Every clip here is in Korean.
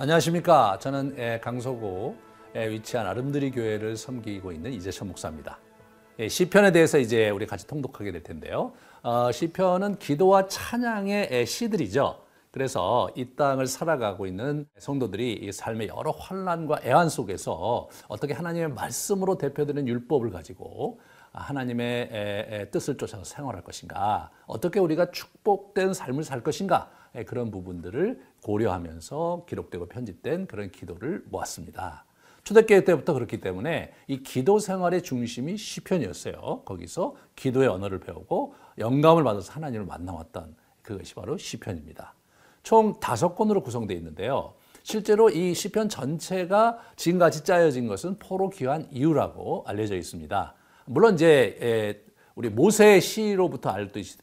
안녕하십니까. 저는 예, 강서구에 위치한 아름드리 교회를 섬기고 있는 이재천 목사입니다. 예, 시편에 대해서 이제 우리 같이 통독하게 될 텐데요. 어, 시편은 기도와 찬양의 예, 시들이죠. 그래서 이 땅을 살아가고 있는 성도들이 이 삶의 여러 환란과 애환 속에서 어떻게 하나님의 말씀으로 대표되는 율법을 가지고 하나님의 뜻을 쫓아서 생활할 것인가, 어떻게 우리가 축복된 삶을 살 것인가 그런 부분들을 고려하면서 기록되고 편집된 그런 기도를 모았습니다. 초대교회 때부터 그렇기 때문에 이 기도 생활의 중심이 시편이었어요. 거기서 기도의 언어를 배우고 영감을 받아서 하나님을 만나왔던 그것이 바로 시편입니다. 총 다섯 권으로 구성되어 있는데요. 실제로 이 시편 전체가 지금같이 짜여진 것은 포로 귀환 이후라고 알려져 있습니다. 물론 이제 우리 모세의 시로부터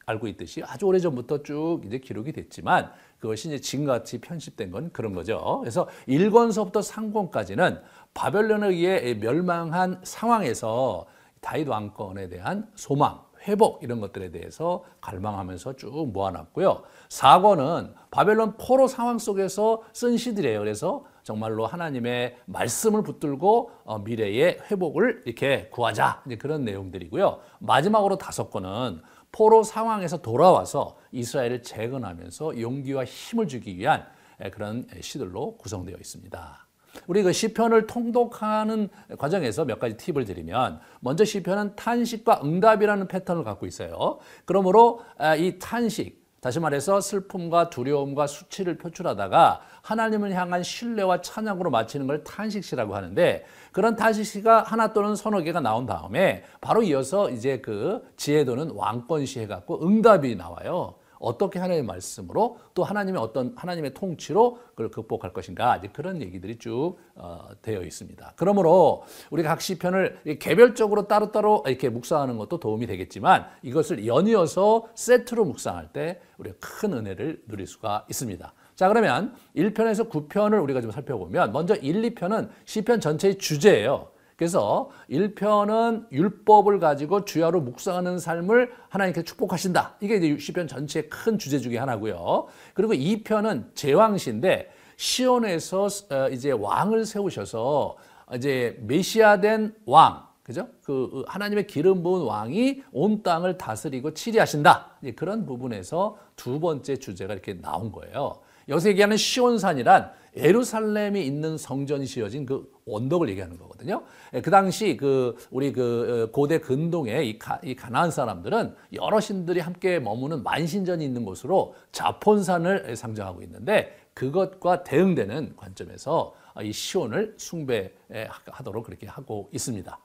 알고 있듯이 아주 오래 전부터 쭉 이제 기록이 됐지만 그것이 이제 지금같이 편집된 건 그런 거죠. 그래서 1권서부터 3권까지는 바벨론에 의해 멸망한 상황에서 다윗 왕권에 대한 소망, 회복 이런 것들에 대해서 갈망하면서 쭉 모아놨고요. 4권은 바벨론 포로 상황 속에서 쓴 시들이에요. 그래서 정말로 하나님의 말씀을 붙들고 어, 미래의 회복을 이렇게 구하자 그런 내용들이고요. 마지막으로 다섯 권은 포로 상황에서 돌아와서 이스라엘을 재건하면서 용기와 힘을 주기 위한 그런 시들로 구성되어 있습니다. 우리 그 시편을 통독하는 과정에서 몇 가지 팁을 드리면 먼저 시편은 탄식과 응답이라는 패턴을 갖고 있어요. 그러므로 아, 이 탄식 다시 말해서 슬픔과 두려움과 수치를 표출하다가 하나님을 향한 신뢰와 찬양으로 마치는 걸 탄식시라고 하는데 그런 탄식시가 하나 또는 서너 개가 나온 다음에 바로 이어서 이제 그 지혜도는 왕권시 해갖고 응답이 나와요. 어떻게 하나님의 말씀으로 또 하나님의 어떤 하나님의 통치로 그걸 극복할 것인가 이제 그런 얘기들이 쭉 어, 되어 있습니다. 그러므로 우리가 각 시편을 개별적으로 따로따로 이렇게 묵상하는 것도 도움이 되겠지만 이것을 연이어서 세트로 묵상할 때 우리가 큰 은혜를 누릴 수가 있습니다. 자, 그러면 1편에서 9편을 우리가 좀 살펴보면 먼저 1, 2편은 시편 전체의 주제예요. 그래서 1편은 율법을 가지고 주야로 묵상하는 삶을 하나님께 축복하신다. 이게 이제 시편 전체의 큰 주제 중에 하나고요. 그리고 2편은 제왕시인데 시온에서 어, 이제 왕을 세우셔서 이제 메시아된 왕, 그죠? 그 하나님의 기름 부은 왕이 온 땅을 다스리고 치리하신다. 그런 부분에서 두 번째 주제가 이렇게 나온 거예요. 여기서 얘기하는 시온산이란 예루살렘이 있는 성전이 지어진 그 원덕을 얘기하는 거거든요. 예, 그 당시 그 우리 그 어, 고대 근동의 이, 가, 이 가나안 사람들은 여러 신들이 함께 머무는 만신전이 있는 곳으로 자폰산을 상정하고 있는데 그것과 대응되는 관점에서 이 시온을 숭배하도록 그렇게 하고 있습니다.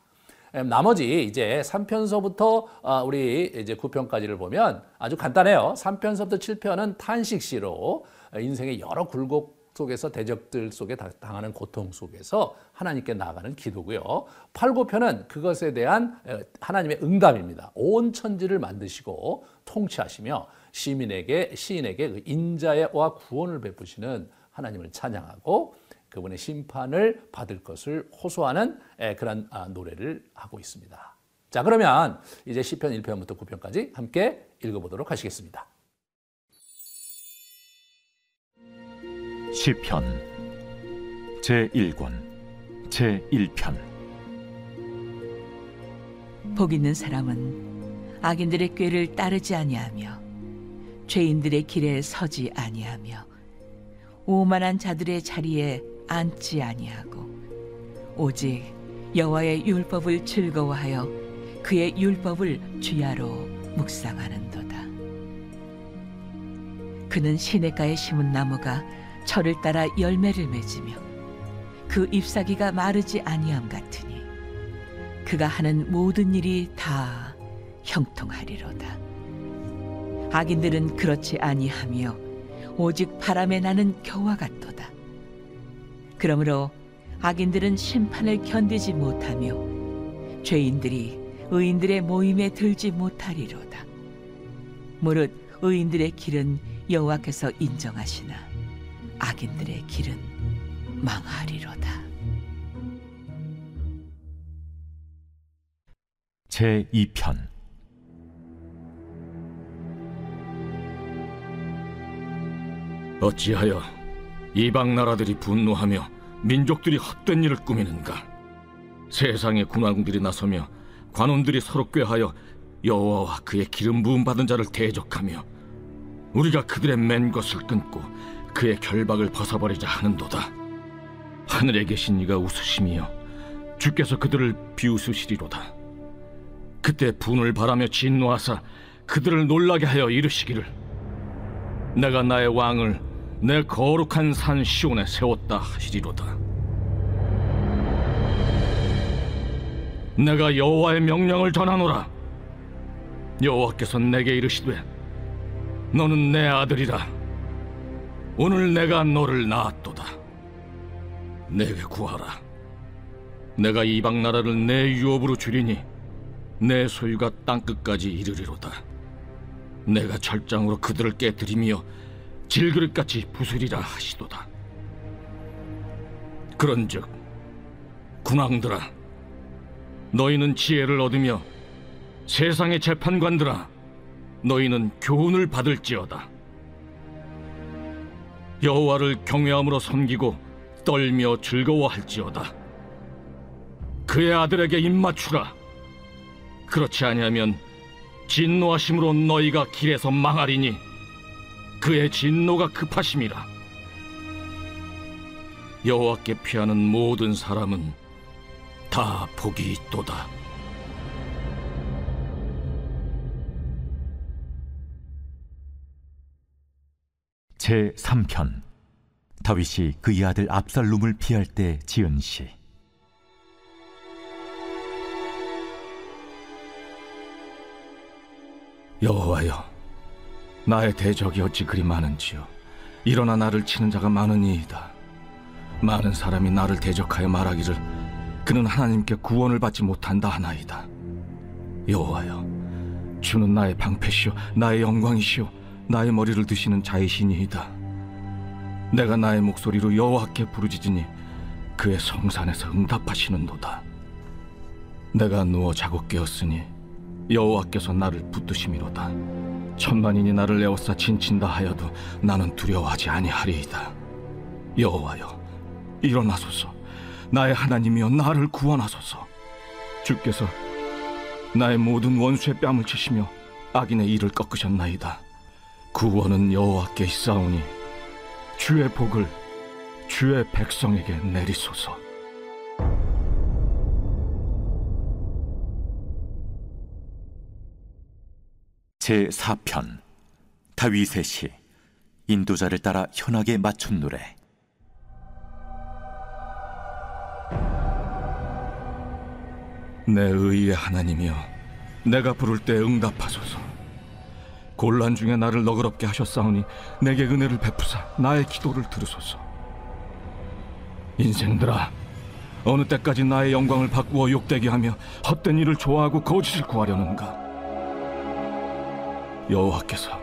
예, 나머지 이제 3편서부터 아, 우리 이제 9편까지를 보면 아주 간단해요. 3편서부터 7편은 탄식시로 인생의 여러 굴곡 속에서 대적들 속에 당하는 고통 속에서 하나님께 나아가는 기도고요. 8, 9편은 그것에 대한 하나님의 응답입니다. 온 천지를 만드시고 통치하시며 시민에게 시인에게 그 인자와 구원을 베푸시는 하나님을 찬양하고 그분의 심판을 받을 것을 호소하는 그런 아, 노래를 하고 있습니다. 자, 그러면 이제 시편 1편부터 9편까지 함께 읽어 보도록 하시겠습니다. 시편 제1권 제1편 복 있는 사람은 악인들의 꾀를 따르지 아니하며 죄인들의 길에 서지 아니하며 오만한 자들의 자리에 앉지 아니하고 오직 여호와의 율법을 즐거워하여 그의 율법을 주야로 묵상하는도다. 그는 시냇가에 심은 나무가 철을 따라 열매를 맺으며 그 잎사귀가 마르지 아니함 같으니 그가 하는 모든 일이 다 형통하리로다. 악인들은 그렇지 아니하며 오직 바람에 나는 겨와 같도다. 그러므로 악인들은 심판을 견디지 못하며 죄인들이 의인들의 모임에 들지 못하리로다. 무릇 의인들의 길은 여호와께서 인정하시나 악인들의 길은 망하리로다. 제 2편 어찌하여 이방 나라들이 분노하며 민족들이 헛된 일을 꾸미는가? 세상의 군왕들이 나서며 관원들이 서로 꾀하여 여호와와 그의 기름 부음 받은 자를 대적하며 우리가 그들의 맨 것을 끊고 그의 결박을 벗어버리자 하는도다. 하늘에 계신 이가 웃으시며 주께서 그들을 비웃으시리로다. 그때 분을 바라며 진노하사 그들을 놀라게 하여 이르시기를 내가 나의 왕을 내 거룩한 산 시온에 세웠다 하시리로다. 내가 여호와의 명령을 전하노라. 여호와께서 내게 이르시되 너는 내 아들이라. 오늘 내가 너를 낳았도다. 내게 구하라. 내가 이방 나라를 내 유업으로 주리니 내 소유가 땅 끝까지 이르리로다. 내가 철장으로 그들을 깨뜨리며 질그릇같이 부수리라 하시도다. 그런즉 군왕들아, 너희는 지혜를 얻으며 세상의 재판관들아, 너희는 교훈을 받을지어다. 여호와를 경외함으로 섬기고 떨며 즐거워할지어다. 그의 아들에게 입맞추라. 그렇지 아니하면 진노하심으로 너희가 길에서 망하리니 그의 진노가 급하심이라. 여호와께 피하는 모든 사람은 다 복이 있도다. 제 3편 다윗이 그의 아들 압살롬을 피할 때 지은 시 여호와여, 나의 대적이 어찌 그리 많은지요. 일어나 나를 치는 자가 많으니이다. 많은 사람이 나를 대적하여 말하기를 그는 하나님께 구원을 받지 못한다 하나이다. 여호와여, 주는 나의 방패시요 나의 영광이시요 나의 머리를 드시는 자이시니이다. 내가 나의 목소리로 여호와께 부르짖으니 그의 성산에서 응답하시는도다. 내가 누워 자고 깨었으니 여호와께서 나를 붙드심이로다. 천만인이 나를 에워싸 진친다 하여도 나는 두려워하지 아니하리이다. 여호와여, 일어나소서. 나의 하나님이여 나를 구원하소서. 주께서 나의 모든 원수의 뺨을 치시며 악인의 이를 꺾으셨나이다. 구원은 여호와께 있사오니 주의 복을 주의 백성에게 내리소서. 제 4편 다윗의 시 인도자를 따라 현악에 맞춘 노래 내 의의 하나님이여 내가 부를 때 응답하소서 곤란 중에 나를 너그럽게 하셨사오니 내게 은혜를 베푸사 나의 기도를 들으소서. 인생들아 어느 때까지 나의 영광을 바꾸어 욕되게 하며 헛된 일을 좋아하고 거짓을 구하려는가? 여호와께서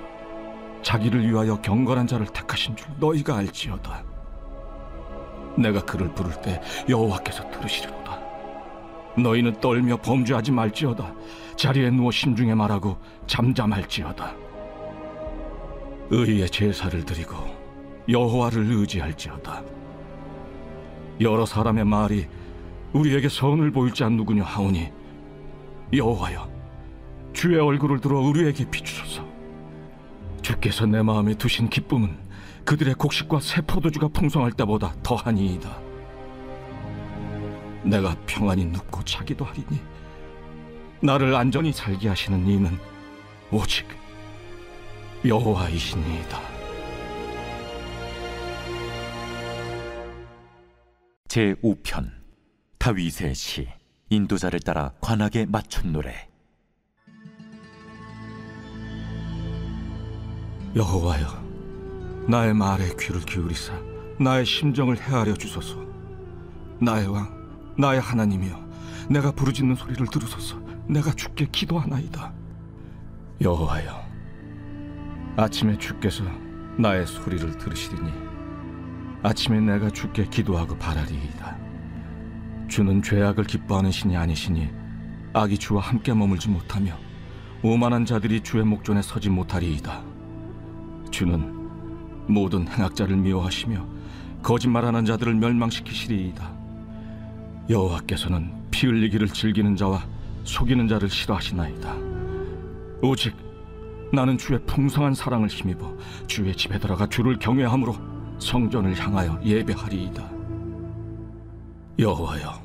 자기를 위하여 경건한 자를 택하신 줄 너희가 알지어다. 내가 그를 부를 때 여호와께서 들으시리로다. 너희는 떨며 범죄하지 말지어다. 자리에 누워 심중에 말하고 잠잠할지어다 의의 제사를 드리고 여호와를 의지할지어다. 여러 사람의 말이 우리에게 선을 보일 자 누구냐 하오니 여호와여 주의 얼굴을 들어 우리에게 비추소서. 주께서 내 마음에 두신 기쁨은 그들의 곡식과 새 포도주가 풍성할 때보다 더하니이다. 내가 평안히 눕고 자기도 하리니 나를 안전히 살게 하시는 이는 오직 여호와이시니이다. 제 5편 다윗의 시 인도자를 따라 관악에 맞춘 노래 여호와여, 나의 말에 귀를 기울이사 나의 심정을 헤아려 주소서. 나의 왕, 나의 하나님이여, 내가 부르짖는 소리를 들으소서. 내가 주께 기도하나이다. 여호와여, 아침에 주께서 나의 소리를 들으시리니 아침에 내가 주께 기도하고 바라리이다. 주는 죄악을 기뻐하는 신이 아니시니 악이 주와 함께 머물지 못하며 오만한 자들이 주의 목전에 서지 못하리이다. 주는 모든 행악자를 미워하시며 거짓말하는 자들을 멸망시키시리이다. 여호와께서는 피 흘리기를 즐기는 자와 속이는 자를 싫어하시나이다. 오직 나는 주의 풍성한 사랑을 힘입어 주의 집에 들어가 주를 경외함으로 성전을 향하여 예배하리이다. 여호와여,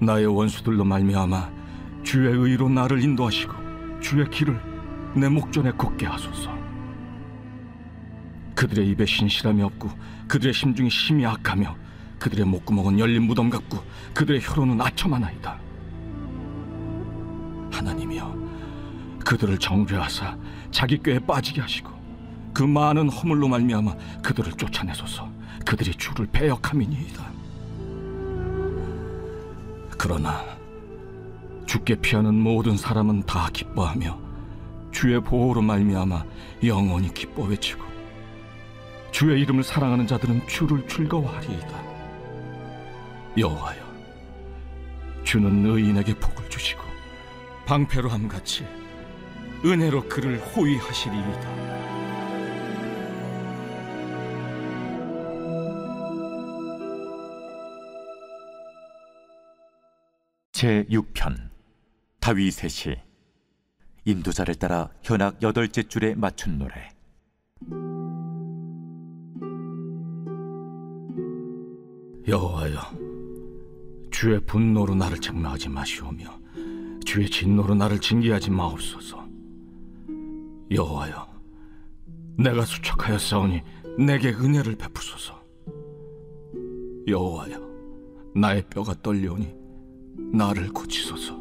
나의 원수들로 말미암아 주의 의로 나를 인도하시고 주의 길을 내 목전에 걷게 하소서. 그들의 입에 신실함이 없고 그들의 심중이 심히 악하며 그들의 목구멍은 열린 무덤 같고 그들의 혀로는 아첨하나이다. 하나님이여, 그들을 정죄하사 자기 꾀에 빠지게 하시고 그 많은 허물로 말미암아 그들을 쫓아내소서. 그들이 주를 배역함이니이다. 그러나 주께 피하는 모든 사람은 다 기뻐하며 주의 보호로 말미암아 영원히 기뻐 외치고 주의 이름을 사랑하는 자들은 주를 즐거워하리이다. 여호와여, 주는 의인에게 복을 주시고 방패로함 같이 은혜로 그를 호위하시리이다. 제 6편 다윗의 시 인도자를 따라 현악 여덟째 줄에 맞춘 노래 여호와여, 주의 분노로 나를 책망하지 마시오며 주의 진노로 나를 징계하지 마옵소서. 여호와여, 내가 수척하여 싸우니 내게 은혜를 베푸소서. 여호와여, 나의 뼈가 떨려오니 나를 고치소서.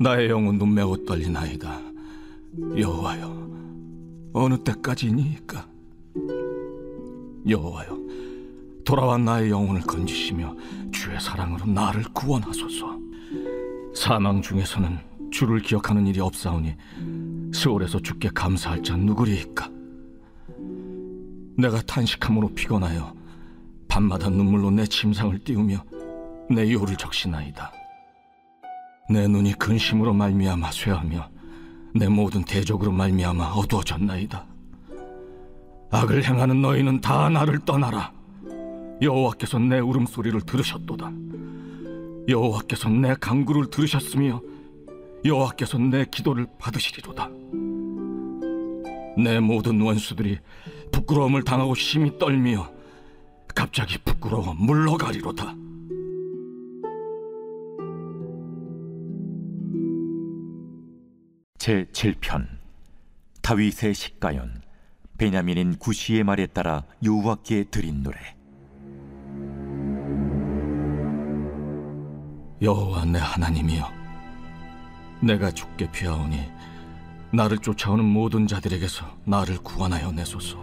나의 영혼도 매우 떨리나이다. 여호와여, 어느 때까지니까? 여호와여, 돌아와 나의 영혼을 건지시며 주의 사랑으로 나를 구원하소서. 사망 중에서는 주를 기억하는 일이 없사오니 스올에서 주께 감사할 자 누구리이까? 내가 탄식함으로 피곤하여 밤마다 눈물로 내 침상을 띄우며 내 요를 적시나이다. 내 눈이 근심으로 말미암아 쇠하며 내 모든 대적으로 말미암아 어두워졌나이다. 악을 행하는 너희는 다 나를 떠나라. 여호와께서 내 울음소리를 들으셨도다. 여호와께서 내 간구를 들으셨으며 여호와께서 내 기도를 받으시리로다. 내 모든 원수들이 부끄러움을 당하고 심히 떨미어 갑자기 부끄러워 물러가리로다. 제 7편 다윗의 식가연 베냐민인 구시의 말에 따라 여호와께 드린 노래 여호와 내 하나님이여 내가 죽게 피하오니 나를 쫓아오는 모든 자들에게서 나를 구원하여 내소서.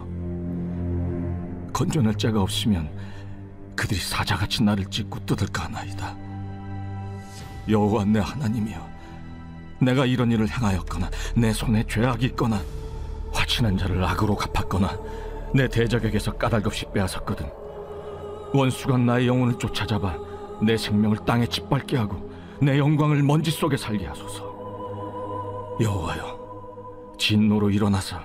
건져낼 자가 없으면 그들이 사자같이 나를 찢고 뜯을까 하나이다. 여호와 내 하나님이여 내가 이런 일을 행하였거나 내 손에 죄악이 있거나 화친한 자를 악으로 갚았거나 내 대적에게서 까닭없이 빼앗았거든. 원수가 나의 영혼을 쫓아잡아 내 생명을 땅에 짓밟게 하고 내 영광을 먼지 속에 살게 하소서. 여호와여, 진노로 일어나사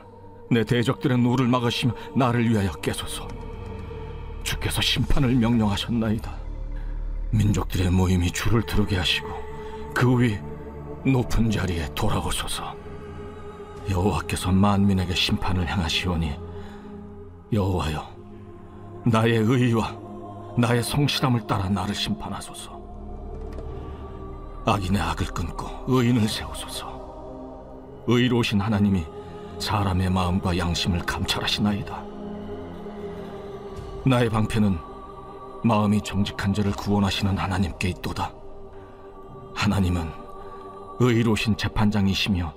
내 대적들의 노를 막으시며 나를 위하여 깨소서. 주께서 심판을 명령하셨나이다. 민족들의 모임이 주를 두르게 하시고 그 위 높은 자리에 돌아오소서. 여호와께서 만민에게 심판을 행하시오니 여호와여, 나의 의와 나의 성실함을 따라 나를 심판하소서. 악인의 악을 끊고 의인을 세우소서. 의로우신 하나님이 사람의 마음과 양심을 감찰하시나이다. 나의 방패는 마음이 정직한 자를 구원하시는 하나님께 있도다. 하나님은 의로우신 재판장이시며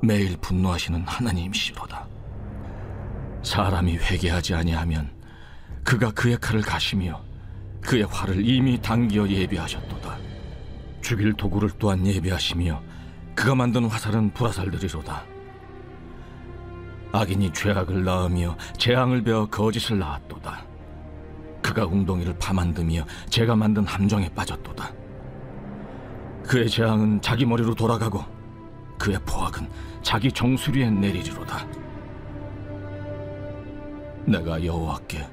매일 분노하시는 하나님이시로다. 사람이 회개하지 아니하면 그가 그의 칼을 가시며 그의 활을 이미 당기어 예비하셨도다. 죽일 도구를 또한 예비하시며 그가 만든 화살은 불화살들이로다. 악인이 죄악을 낳으며 재앙을 베어 거짓을 낳았도다. 그가 웅덩이를 파만드며 제가 만든 함정에 빠졌도다. 그의 재앙은 자기 머리로 돌아가고 그의 포악은 자기 정수리에 내리리로다. 내가 여호와께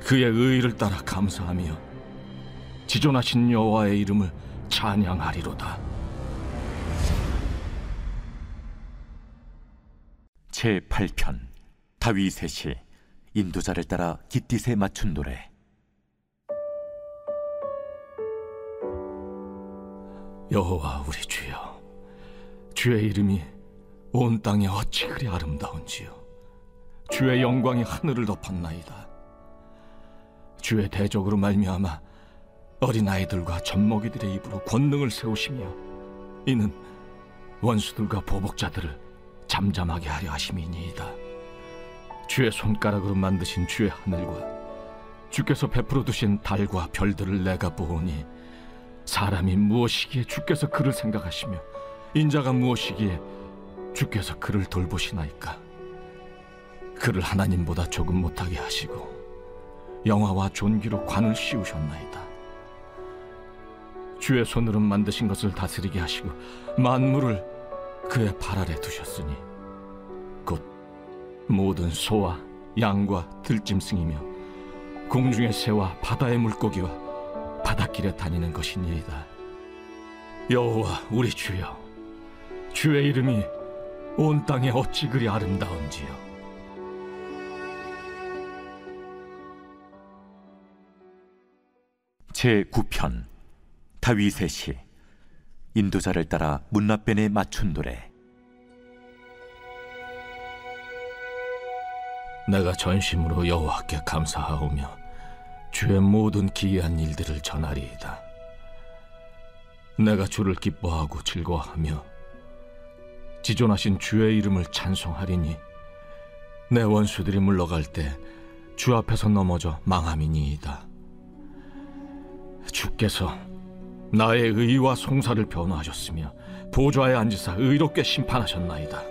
그의 의를 따라 감사하며 지존하신 여호와의 이름을 찬양하리로다. 제 8편 다윗의 시 인도자를 따라 깃딧에 맞춘 노래. 여호와 우리 주여 주의 이름이 온 땅에 어찌 그리 아름다운지요. 주의 영광이 하늘을 덮었나이다. 주의 대적으로 말미암아 어린아이들과 젖먹이들의 입으로 권능을 세우시며 이는 원수들과 보복자들을 잠잠하게 하려 하심이니이다. 주의 손가락으로 만드신 주의 하늘과 주께서 베풀어 두신 달과 별들을 내가 보오니 사람이 무엇이기에 주께서 그를 생각하시며 인자가 무엇이기에 주께서 그를 돌보시나이까? 그를 하나님보다 조금 못하게 하시고 영화와 존귀로 관을 씌우셨나이다. 주의 손으로 만드신 것을 다스리게 하시고 만물을 그의 발 아래 두셨으니 곧 모든 소와 양과 들짐승이며 공중의 새와 바다의 물고기와 바닷길에 다니는 것이니이다. 여호와 우리 주여, 주의 이름이 온 땅에 어찌 그리 아름다운지요. 제 9편 다윗의 시 인도자를 따라 문나변에 맞춘 노래 내가 전심으로 여호와께 감사하오며 주의 모든 기이한 일들을 전하리이다. 내가 주를 기뻐하고 즐거워하며 지존하신 주의 이름을 찬송하리니 내 원수들이 물러갈 때 주 앞에서 넘어져 망함이니이다. 주께서 나의 의와 송사를 변호하셨으며 보좌에 앉으사 의롭게 심판하셨나이다.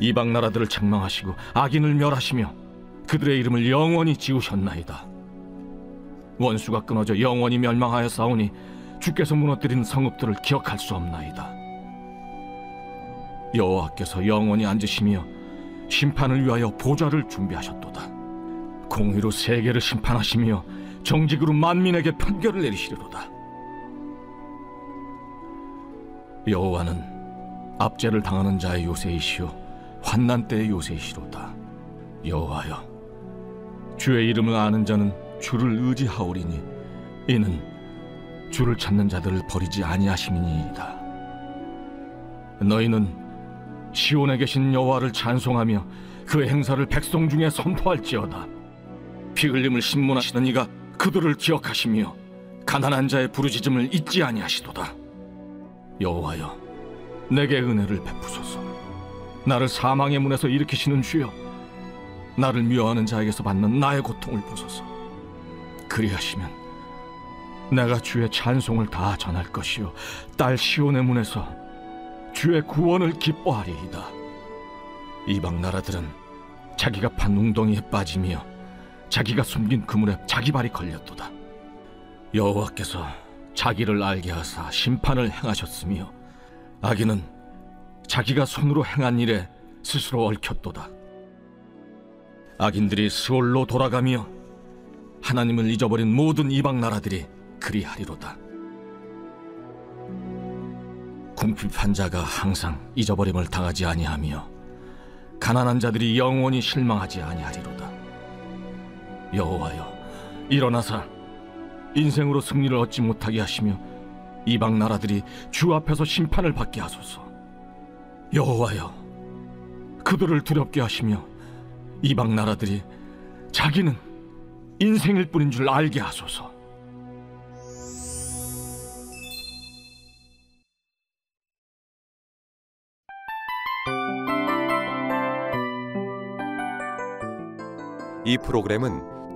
이방 나라들을 책망하시고 악인을 멸하시며 그들의 이름을 영원히 지우셨나이다. 원수가 끊어져 영원히 멸망하여 싸우니 주께서 무너뜨린 성읍들을 기억할 수 없나이다. 여호와께서 영원히 앉으시며 심판을 위하여 보좌를 준비하셨도다. 공의로 세계를 심판하시며 정직으로 만민에게 판결을 내리시리로다. 여호와는 압제를 당하는 자의 요새이시오 환난 때의 요새이시로다. 여호와여, 주의 이름을 아는 자는 주를 의지하오리니 이는 주를 찾는 자들을 버리지 아니하심이니이다. 너희는 시온에 계신 여호와를 찬송하며 그의 행사를 백성 중에 선포할지어다. 피 흘림을 신문하시는 이가 그들을 기억하시며 가난한 자의 부르짖음을 잊지 아니하시도다. 여호와여, 내게 은혜를 베푸소서. 나를 사망의 문에서 일으키시는 주여, 나를 미워하는 자에게서 받는 나의 고통을 보소서. 그리하시면 내가 주의 찬송을 다 전할 것이요 딸 시온의 문에서 주의 구원을 기뻐하리이다. 이방 나라들은 자기가 판 웅덩이에 빠지며 자기가 숨긴 그물에 자기 발이 걸렸도다. 여호와께서 자기를 알게 하사 심판을 행하셨으며 악인은 자기가 손으로 행한 일에 스스로 얽혔도다. 악인들이 스올로 돌아가며 하나님을 잊어버린 모든 이방 나라들이 그리하리로다. 궁핍한 자가 항상 잊어버림을 당하지 아니하며 가난한 자들이 영원히 실망하지 아니하리로다. 여호와여, 일어나사 인생으로 승리를 얻지 못하게 하시며 이방 나라들이 주 앞에서 심판을 받게 하소서. 여호와여, 그들을 두렵게 하시며 이방 나라들이 자기는 인생일 뿐인 줄 알게 하소서. 이 프로그램은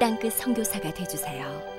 땅끝 선교사가 되주세요.